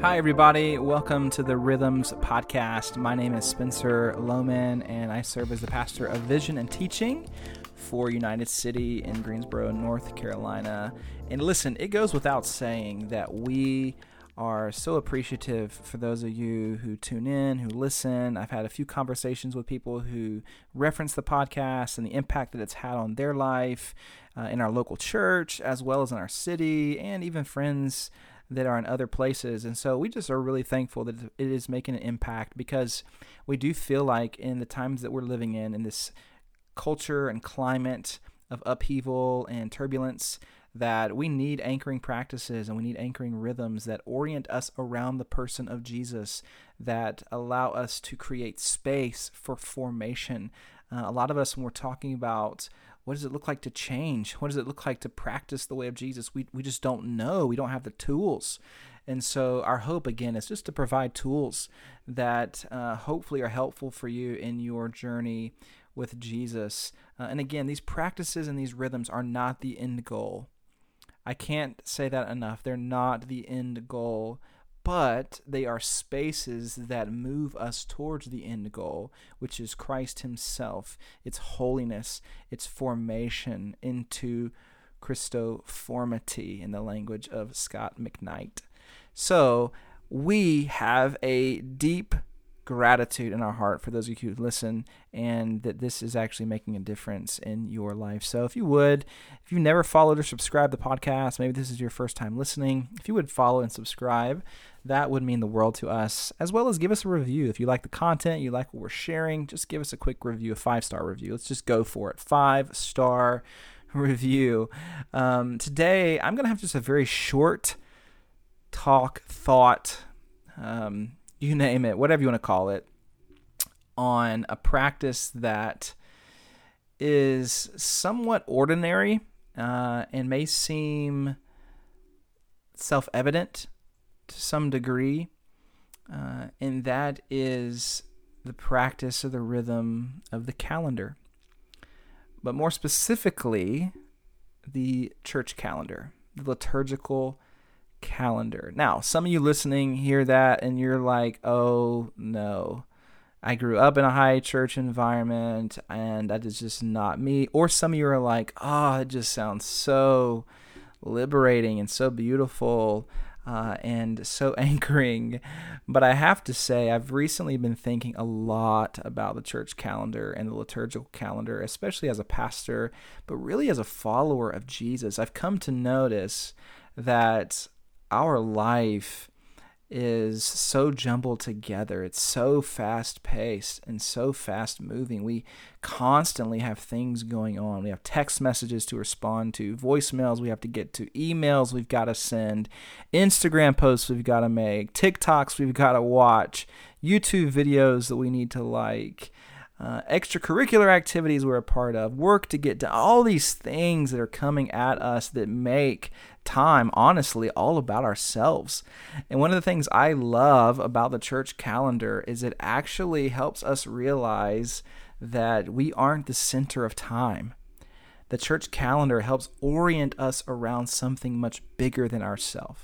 Hi, everybody. Welcome to the Rhythms Podcast. My name is Spencer Lohman, and I serve as the pastor of Vision and Teaching for United City in Greensboro, North Carolina. And listen, it goes without saying that we are so appreciative for those of you who tune in, who listen. I've had a few conversations with people who reference the podcast and the impact that it's had on their life uh, in our local church, as well as in our city, and even friends that are in other places. And so we just are really thankful that it is making an impact because we do feel like in the times that we're living in, in this culture and climate of upheaval and turbulence, that we need anchoring practices and we need anchoring rhythms that orient us around the person of Jesus, that allow us to create space for formation. Uh, a lot of us, when we're talking about what does it look like to change? What does it look like to practice the way of Jesus? We, we just don't know. We don't have the tools. And so, our hope again is just to provide tools that uh, hopefully are helpful for you in your journey with Jesus. Uh, and again, these practices and these rhythms are not the end goal. I can't say that enough. They're not the end goal but they are spaces that move us towards the end goal, which is Christ Himself, its holiness, its formation into Christoformity in the language of Scot McKnight. So we have a deep gratitude in our heart for those of you who listen and that this is actually making a difference in your life. So if you would, if you've never followed or subscribed the podcast, maybe this is your first time listening, if you would follow and subscribe, that would mean the world to us, as well as give us a review. If you like the content, you like what we're sharing, just give us a quick review, a five star review. Let's just go for it. Five star review. Um, today, I'm going to have just a very short talk, thought, um, you name it, whatever you want to call it, on a practice that is somewhat ordinary uh, and may seem self evident to some degree, uh, and that is the practice of the rhythm of the calendar. But more specifically, the church calendar, the liturgical calendar. Now, some of you listening hear that and you're like, oh no, I grew up in a high church environment and that is just not me. Or some of you are like, oh, it just sounds so liberating and so beautiful. Uh, and so anchoring. But I have to say, I've recently been thinking a lot about the church calendar and the liturgical calendar, especially as a pastor, but really as a follower of Jesus. I've come to notice that our life is so jumbled together. It's so fast paced and so fast moving. We constantly have things going on. We have text messages to respond to, voicemails we have to get to, emails we've got to send, Instagram posts we've got to make, TikToks we've got to watch, YouTube videos that we need to like. Uh, extracurricular activities we're a part of, work to get to all these things that are coming at us that make time, honestly, all about ourselves. And one of the things I love about the church calendar is it actually helps us realize that we aren't the center of time. The church calendar helps orient us around something much bigger than ourselves.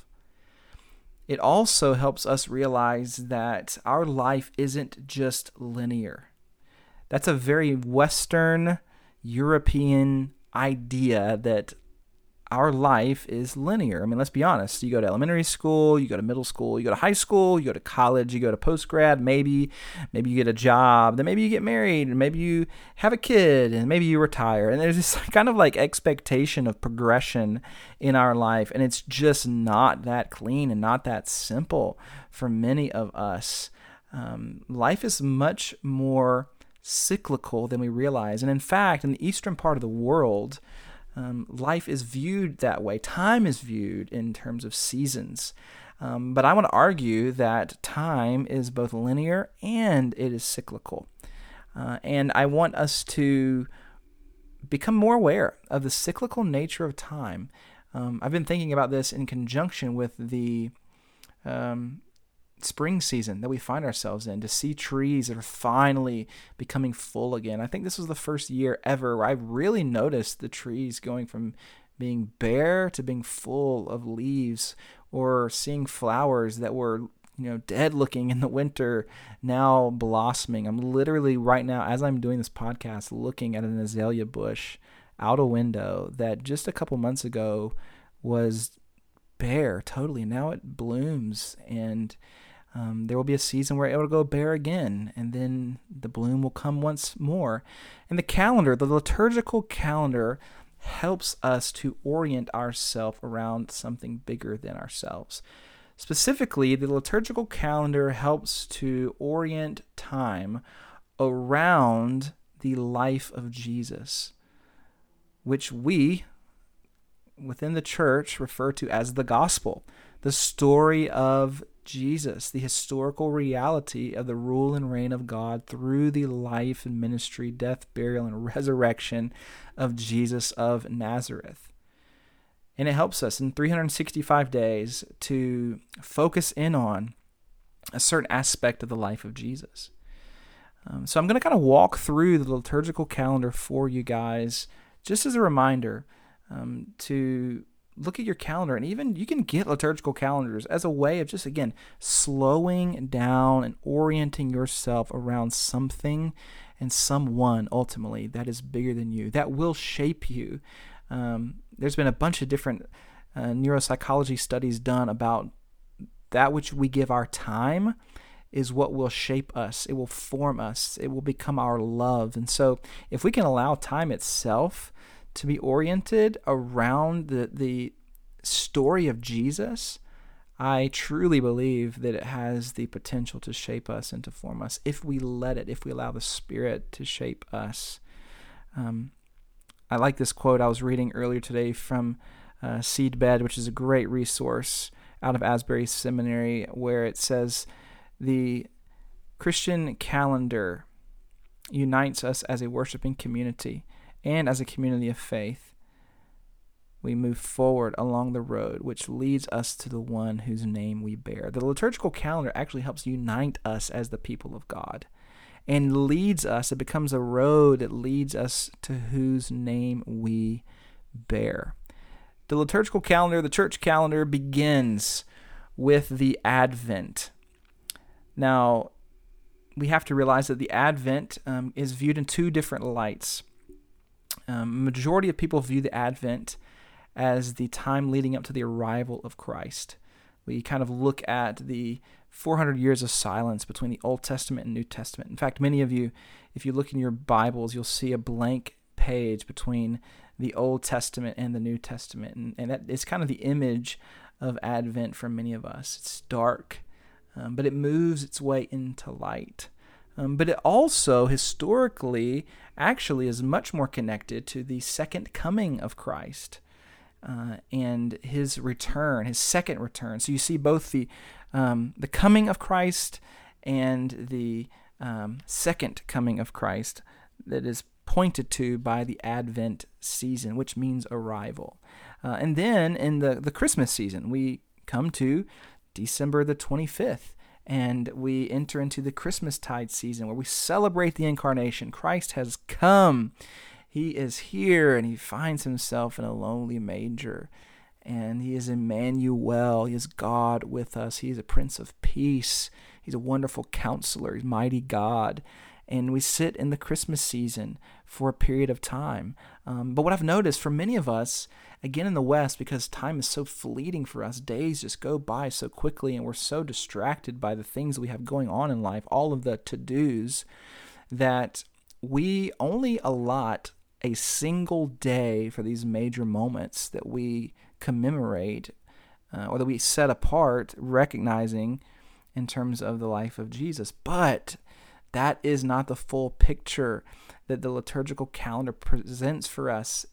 It also helps us realize that our life isn't just linear that's a very Western European idea that our life is linear. I mean, let's be honest. You go to elementary school, you go to middle school, you go to high school, you go to college, you go to post grad, maybe, maybe you get a job, then maybe you get married, and maybe you have a kid, and maybe you retire. And there's this kind of like expectation of progression in our life, and it's just not that clean and not that simple for many of us. Um, life is much more cyclical than we realize. And in fact, in the eastern part of the world, um, life is viewed that way. Time is viewed in terms of seasons. Um, but I want to argue that time is both linear and it is cyclical. Uh, and I want us to become more aware of the cyclical nature of time. Um, I've been thinking about this in conjunction with the um, spring season that we find ourselves in to see trees that are finally becoming full again. I think this was the first year ever where I really noticed the trees going from being bare to being full of leaves or seeing flowers that were you know dead looking in the winter now blossoming. I'm literally right now as I'm doing this podcast looking at an azalea bush out a window that just a couple months ago was bare totally. Now it blooms and um, there will be a season where it will go bare again, and then the bloom will come once more. And the calendar, the liturgical calendar, helps us to orient ourselves around something bigger than ourselves. Specifically, the liturgical calendar helps to orient time around the life of Jesus, which we, within the church, refer to as the gospel, the story of Jesus, the historical reality of the rule and reign of God through the life and ministry, death, burial, and resurrection of Jesus of Nazareth. And it helps us in 365 days to focus in on a certain aspect of the life of Jesus. Um, so I'm going to kind of walk through the liturgical calendar for you guys, just as a reminder um, to look at your calendar and even you can get liturgical calendars as a way of just again slowing down and orienting yourself around something and someone ultimately that is bigger than you that will shape you. Um, there's been a bunch of different uh, neuropsychology studies done about that which we give our time is what will shape us. It will form us. It will become our love. And so if we can allow time itself to be oriented around the the story of Jesus, I truly believe that it has the potential to shape us and to form us if we let it, if we allow the Spirit to shape us. Um, I like this quote I was reading earlier today from uh, Seedbed, which is a great resource out of Asbury Seminary, where it says, The Christian calendar unites us as a worshiping community and as a community of faith, we move forward along the road which leads us to the one whose name we bear. The liturgical calendar actually helps unite us as the people of God and leads us, it becomes a road that leads us to whose name we bear. The liturgical calendar, the church calendar, begins with the Advent. Now, we have to realize that the Advent um, is viewed in two different lights. Um, majority of people view the Advent as the time leading up to the arrival of Christ. We kind of look at the 400 years of silence between the Old Testament and New Testament. In fact, many of you, if you look in your Bibles, you'll see a blank page between the Old Testament and the New Testament. And, and that is kind of the image of Advent for many of us. It's dark, um, but it moves its way into light. Um, but it also historically actually is much more connected to the second coming of Christ uh, and his return, his second return. So you see both the um, the coming of Christ and the um, second coming of Christ that is pointed to by the Advent season, which means arrival. Uh, and then in the, the Christmas season, we come to December the 25th and we enter into the Christmas tide season where we celebrate the incarnation. Christ has come. He is here and he finds himself in a lonely manger. And he is Emmanuel. He is God with us. He is a Prince of Peace. He's a wonderful counselor. He's mighty God. And we sit in the Christmas season for a period of time. Um, but what I've noticed for many of us, again in the West, because time is so fleeting for us, days just go by so quickly, and we're so distracted by the things we have going on in life, all of the to dos, that we only allot a single day for these major moments that we commemorate uh, or that we set apart, recognizing in terms of the life of Jesus. But that is not the full picture that the liturgical calendar presents for us.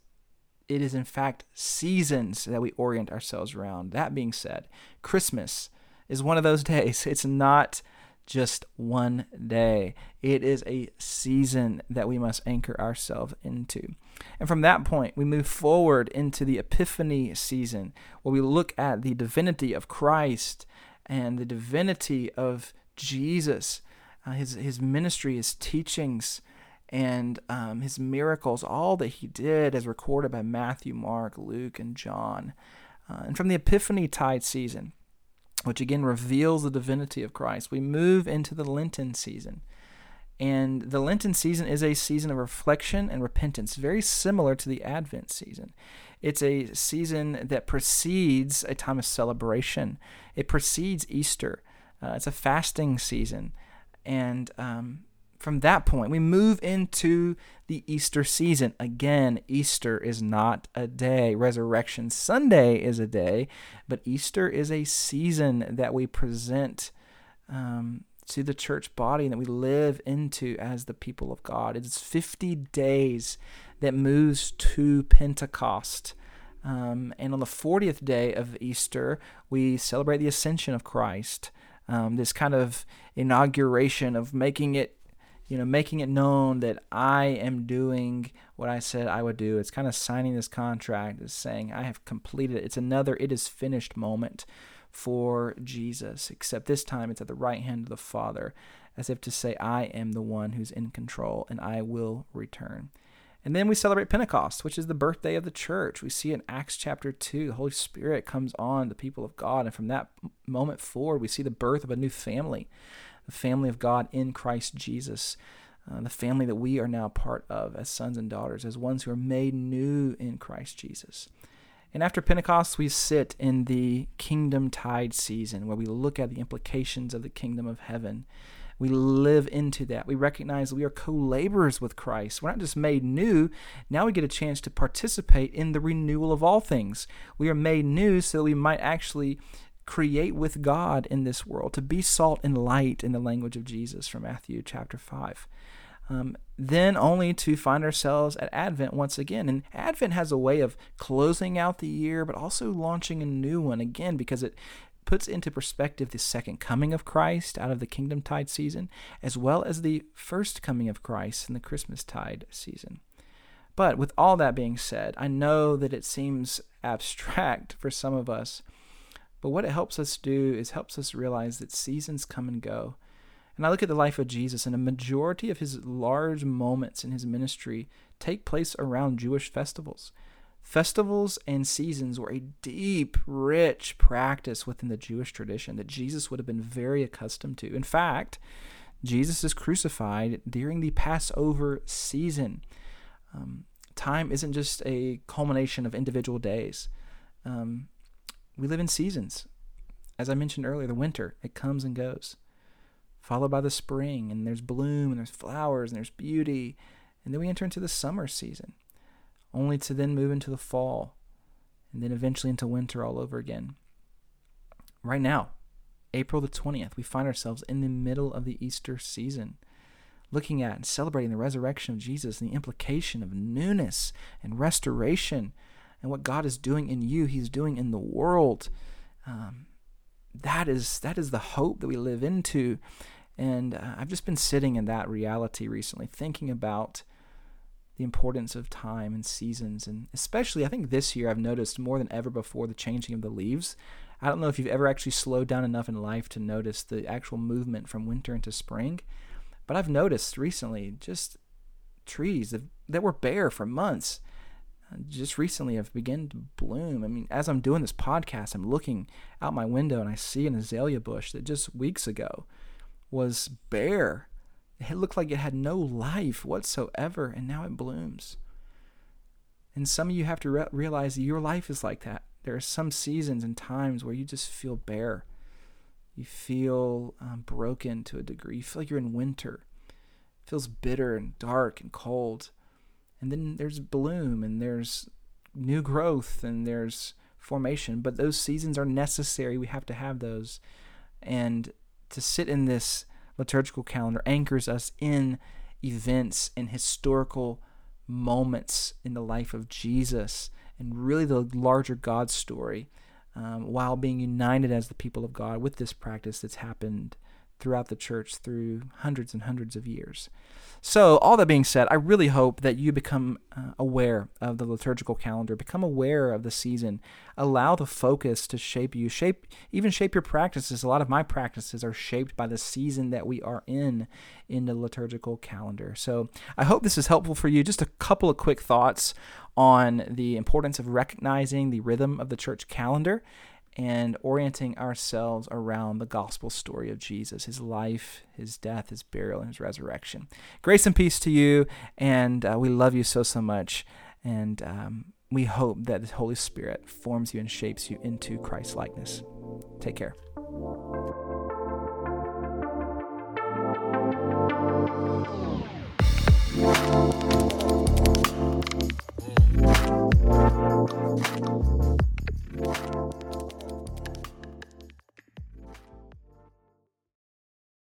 It is, in fact, seasons that we orient ourselves around. That being said, Christmas is one of those days. It's not just one day. It is a season that we must anchor ourselves into. And from that point, we move forward into the Epiphany season, where we look at the divinity of Christ and the divinity of Jesus, uh, his his ministry, his teachings, and um, his miracles, all that he did as recorded by Matthew, Mark, Luke, and John. Uh, and from the Epiphany tide season, which again reveals the divinity of Christ, we move into the Lenten season. And the Lenten season is a season of reflection and repentance, very similar to the Advent season. It's a season that precedes a time of celebration, it precedes Easter. Uh, it's a fasting season. And um, from that point, we move into the Easter season. Again, Easter is not a day. Resurrection Sunday is a day, but Easter is a season that we present um, to the church body and that we live into as the people of God. It's 50 days that moves to Pentecost. Um, and on the 40th day of Easter, we celebrate the ascension of Christ. Um, this kind of inauguration of making it, you know, making it known that I am doing what I said I would do. It's kind of signing this contract, is saying I have completed it. It's another it is finished moment for Jesus, except this time it's at the right hand of the Father, as if to say, I am the one who's in control and I will return. And then we celebrate Pentecost, which is the birthday of the church. We see in Acts chapter 2, the Holy Spirit comes on the people of God. And from that moment forward, we see the birth of a new family, the family of God in Christ Jesus, uh, the family that we are now part of as sons and daughters, as ones who are made new in Christ Jesus. And after Pentecost, we sit in the kingdom tide season where we look at the implications of the kingdom of heaven. We live into that. We recognize we are co laborers with Christ. We're not just made new, now we get a chance to participate in the renewal of all things. We are made new so that we might actually create with God in this world, to be salt and light in the language of Jesus from Matthew chapter 5 um, then only to find ourselves at Advent once again. And Advent has a way of closing out the year, but also launching a new one again because it puts into perspective the second coming of Christ out of the Kingdom Tide season, as well as the first coming of Christ in the Christmas Tide season. But with all that being said, I know that it seems abstract for some of us, but what it helps us do is helps us realize that seasons come and go and I look at the life of Jesus, and a majority of his large moments in his ministry take place around Jewish festivals. Festivals and seasons were a deep, rich practice within the Jewish tradition that Jesus would have been very accustomed to. In fact, Jesus is crucified during the Passover season. Um, time isn't just a culmination of individual days. Um, we live in seasons. As I mentioned earlier, the winter, it comes and goes followed by the spring, and there's bloom, and there's flowers, and there's beauty. And then we enter into the summer season, only to then move into the fall, and then eventually into winter all over again. Right now, April the 20th, we find ourselves in the middle of the Easter season, looking at and celebrating the resurrection of Jesus and the implication of newness and restoration and what God is doing in you, He's doing in the world. Um, that is that is the hope that we live into and uh, i've just been sitting in that reality recently thinking about the importance of time and seasons and especially i think this year i've noticed more than ever before the changing of the leaves i don't know if you've ever actually slowed down enough in life to notice the actual movement from winter into spring but i've noticed recently just trees that, that were bare for months uh, just recently have begun to bloom. I mean, as I'm doing this podcast, I'm looking out my window and I see an azalea bush that just weeks ago was bare. It looked like it had no life whatsoever, and now it blooms. And some of you have to re- realize that your life is like that. There are some seasons and times where you just feel bare. You feel um, broken to a degree. You feel like you're in winter. It feels bitter and dark and cold and then there's bloom and there's new growth and there's formation but those seasons are necessary we have to have those and to sit in this liturgical calendar anchors us in events and historical moments in the life of Jesus and really the larger God story um, while being united as the people of God with this practice that's happened throughout the church through hundreds and hundreds of years. So, all that being said, I really hope that you become uh, aware of the liturgical calendar, become aware of the season, allow the focus to shape you, shape even shape your practices. A lot of my practices are shaped by the season that we are in in the liturgical calendar. So, I hope this is helpful for you. Just a couple of quick thoughts on the importance of recognizing the rhythm of the church calendar and orienting ourselves around the gospel story of Jesus, his life, his death, his burial, and his resurrection. Grace and peace to you, and uh, we love you so, so much. And um, we hope that the Holy Spirit forms you and shapes you into Christ likeness. Take care.